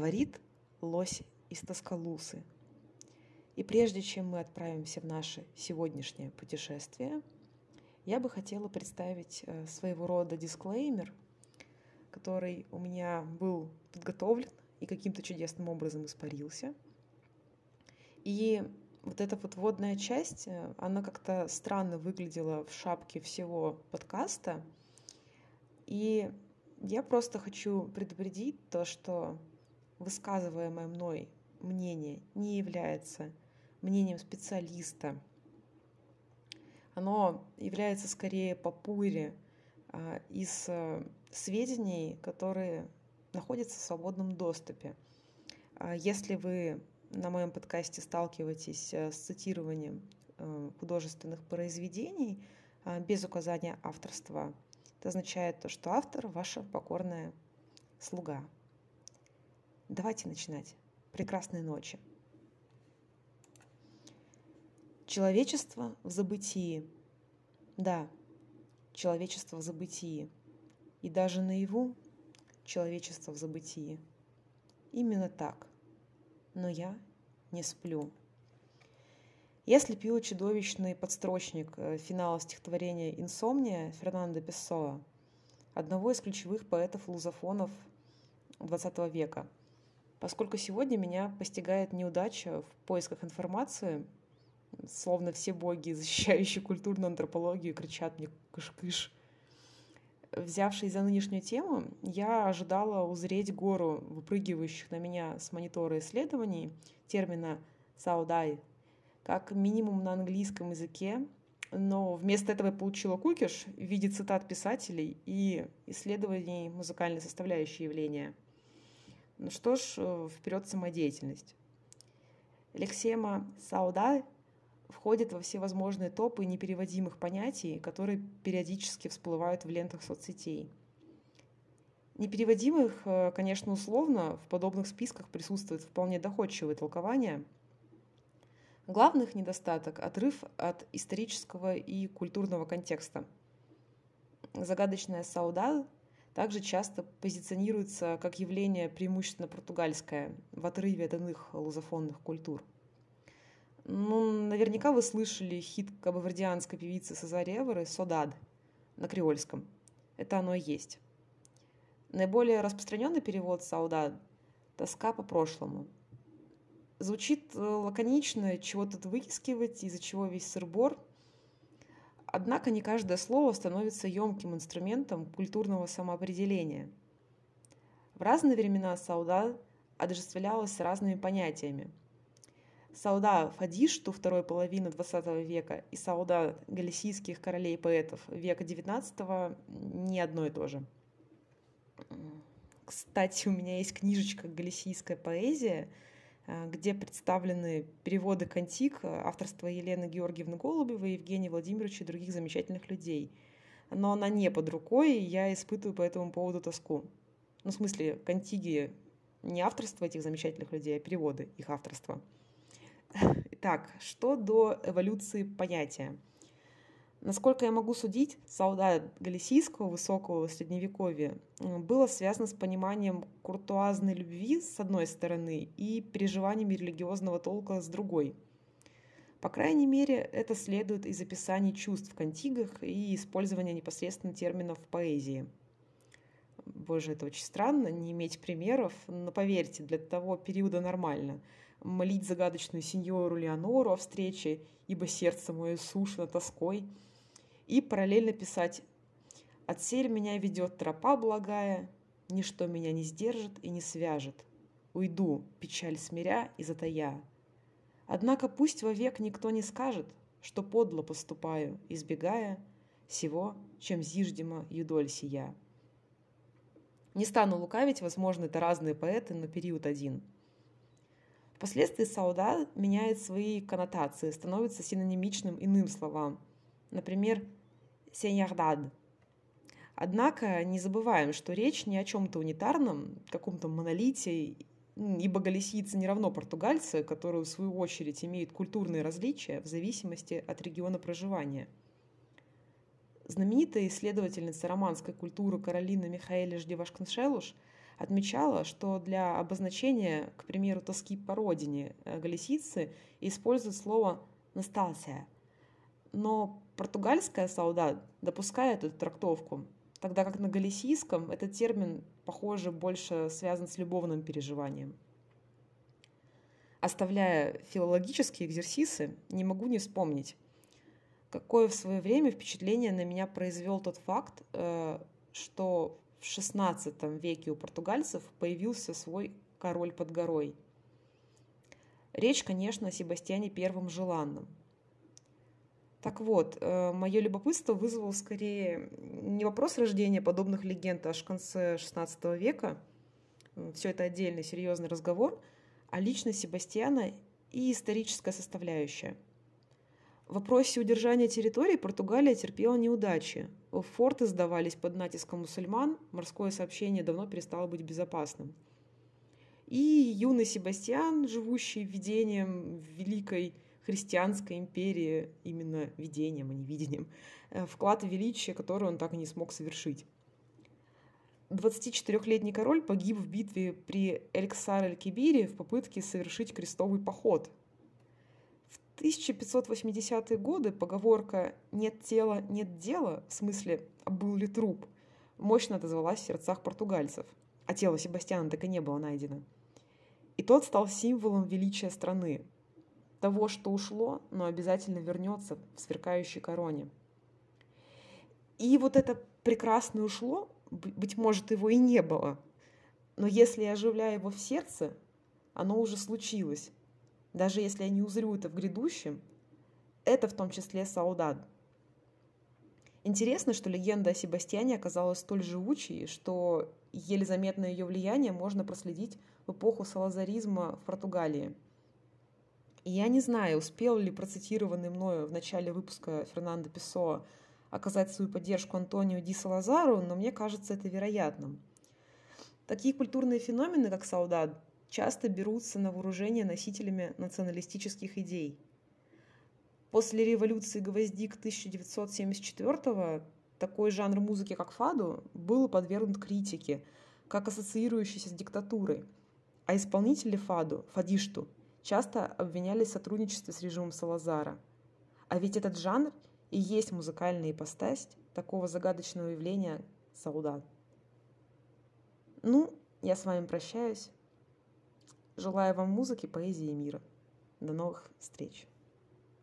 говорит лось из Тоскалусы. И прежде чем мы отправимся в наше сегодняшнее путешествие, я бы хотела представить э, своего рода дисклеймер, который у меня был подготовлен и каким-то чудесным образом испарился. И вот эта вот водная часть, э, она как-то странно выглядела в шапке всего подкаста. И я просто хочу предупредить то, что высказываемое мной мнение не является мнением специалиста. Оно является скорее попури а, из а, сведений, которые находятся в свободном доступе. А если вы на моем подкасте сталкиваетесь с цитированием художественных произведений без указания авторства, это означает то, что автор – ваша покорная слуга. Давайте начинать. Прекрасной ночи. Человечество в забытии. Да, человечество в забытии. И даже наяву человечество в забытии. Именно так. Но я не сплю. Я слепила чудовищный подстрочник э, финала стихотворения «Инсомния» Фернандо Пессоа, одного из ключевых поэтов-лузофонов XX века. Поскольку сегодня меня постигает неудача в поисках информации – словно все боги, защищающие культурную антропологию, кричат мне «кыш-кыш». Взявшись за нынешнюю тему, я ожидала узреть гору выпрыгивающих на меня с монитора исследований термина «саудай», как минимум на английском языке, но вместо этого я получила кукиш в виде цитат писателей и исследований музыкальной составляющей явления. Ну что ж, э, вперед самодеятельность. Лексема «саудай» входит во все возможные топы непереводимых понятий, которые периодически всплывают в лентах соцсетей. Непереводимых, э, конечно, условно, в подобных списках присутствует вполне доходчивое толкование. Главных недостаток – отрыв от исторического и культурного контекста. Загадочная сауда также часто позиционируется как явление преимущественно португальское, в отрыве от иных лузофонных культур – ну, наверняка вы слышали хит кабардианской певицы Сазари Эворы «Содад» на креольском. Это оно и есть. Наиболее распространенный перевод «Саудад» – «тоска по прошлому». Звучит э, лаконично, чего тут выискивать, из-за чего весь сырбор. Однако не каждое слово становится емким инструментом культурного самоопределения. В разные времена «Саудад» отождествлялась с разными понятиями – Сауда Фадишту второй половины XX века и Сауда галисийских королей поэтов века XIX не одно и то же. Кстати, у меня есть книжечка «Галисийская поэзия», где представлены переводы кантик авторства Елены Георгиевны Голубевой, Евгения Владимировича и других замечательных людей. Но она не под рукой, и я испытываю по этому поводу тоску. Ну, в смысле, кантиги не авторство этих замечательных людей, а переводы их авторства – Итак, что до эволюции понятия? Насколько я могу судить, солдат галисийского высокого средневековья было связано с пониманием куртуазной любви с одной стороны и переживаниями религиозного толка с другой. По крайней мере, это следует из описаний чувств в кантигах и использования непосредственно терминов в поэзии. Боже, это очень странно, не иметь примеров, но поверьте, для того периода нормально – молить загадочную сеньору Леонору о встрече, ибо сердце мое сушно тоской, и параллельно писать «Отсель меня ведет тропа благая, ничто меня не сдержит и не свяжет. Уйду, печаль смиря и затая. Однако пусть вовек никто не скажет, что подло поступаю, избегая всего, чем зиждема юдоль сия». Не стану лукавить, возможно, это разные поэты, но период один – Впоследствии сауда меняет свои коннотации, становится синонимичным иным словам. Например, сеньярдад. Однако не забываем, что речь не о чем-то унитарном, каком-то монолите, ибо галисийцы не равно португальцы, которые в свою очередь имеют культурные различия в зависимости от региона проживания. Знаменитая исследовательница романской культуры Каролина Михаэлиш Девашканшелуш отмечала, что для обозначения, к примеру, тоски по родине э, галисийцы используют слово «носталсия». Но португальская сауда допускает эту трактовку, тогда как на галисийском этот термин, похоже, больше связан с любовным переживанием. Оставляя филологические экзерсисы, не могу не вспомнить, какое в свое время впечатление на меня произвел тот факт, э, что в XVI веке у португальцев появился свой король под горой. Речь, конечно, о Себастьяне Первом Желанном. Так вот, э, мое любопытство вызвало скорее не вопрос рождения подобных легенд аж в конце XVI века, все это отдельный серьезный разговор, а личность Себастьяна и историческая составляющая – в вопросе удержания территории Португалия терпела неудачи. Форты сдавались под натиском мусульман, морское сообщение давно перестало быть безопасным. И юный Себастьян, живущий видением великой христианской империи, именно видением, а не видением, э, вклад величия, который он так и не смог совершить. 24-летний король погиб в битве при Эльксар-эль-Кибире в попытке совершить крестовый поход, 1580-е годы поговорка «нет тела, нет дела» в смысле «а был ли труп» мощно отозвалась в сердцах португальцев, а тело Себастьяна так и не было найдено. И тот стал символом величия страны, того, что ушло, но обязательно вернется в сверкающей короне. И вот это прекрасное ушло, быть может, его и не было, но если я оживляю его в сердце, оно уже случилось, даже если я не узрю это в грядущем, это в том числе Саудад. Интересно, что легенда о Себастьяне оказалась столь живучей, что еле заметное ее влияние можно проследить в эпоху салазаризма в Португалии. И я не знаю, успел ли процитированный мною в начале выпуска Фернандо Песоа оказать свою поддержку Антонио Ди Салазару, но мне кажется это вероятным. Такие культурные феномены, как Саудад, часто берутся на вооружение носителями националистических идей. После революции гвоздик 1974 такой жанр музыки, как фаду, был подвергнут критике, как ассоциирующийся с диктатурой, а исполнители фаду, фадишту, часто обвинялись в сотрудничестве с режимом Салазара. А ведь этот жанр и есть музыкальная ипостась такого загадочного явления Сауда. Ну, я с вами прощаюсь. Желаю вам музыки, поэзии и мира. До новых встреч!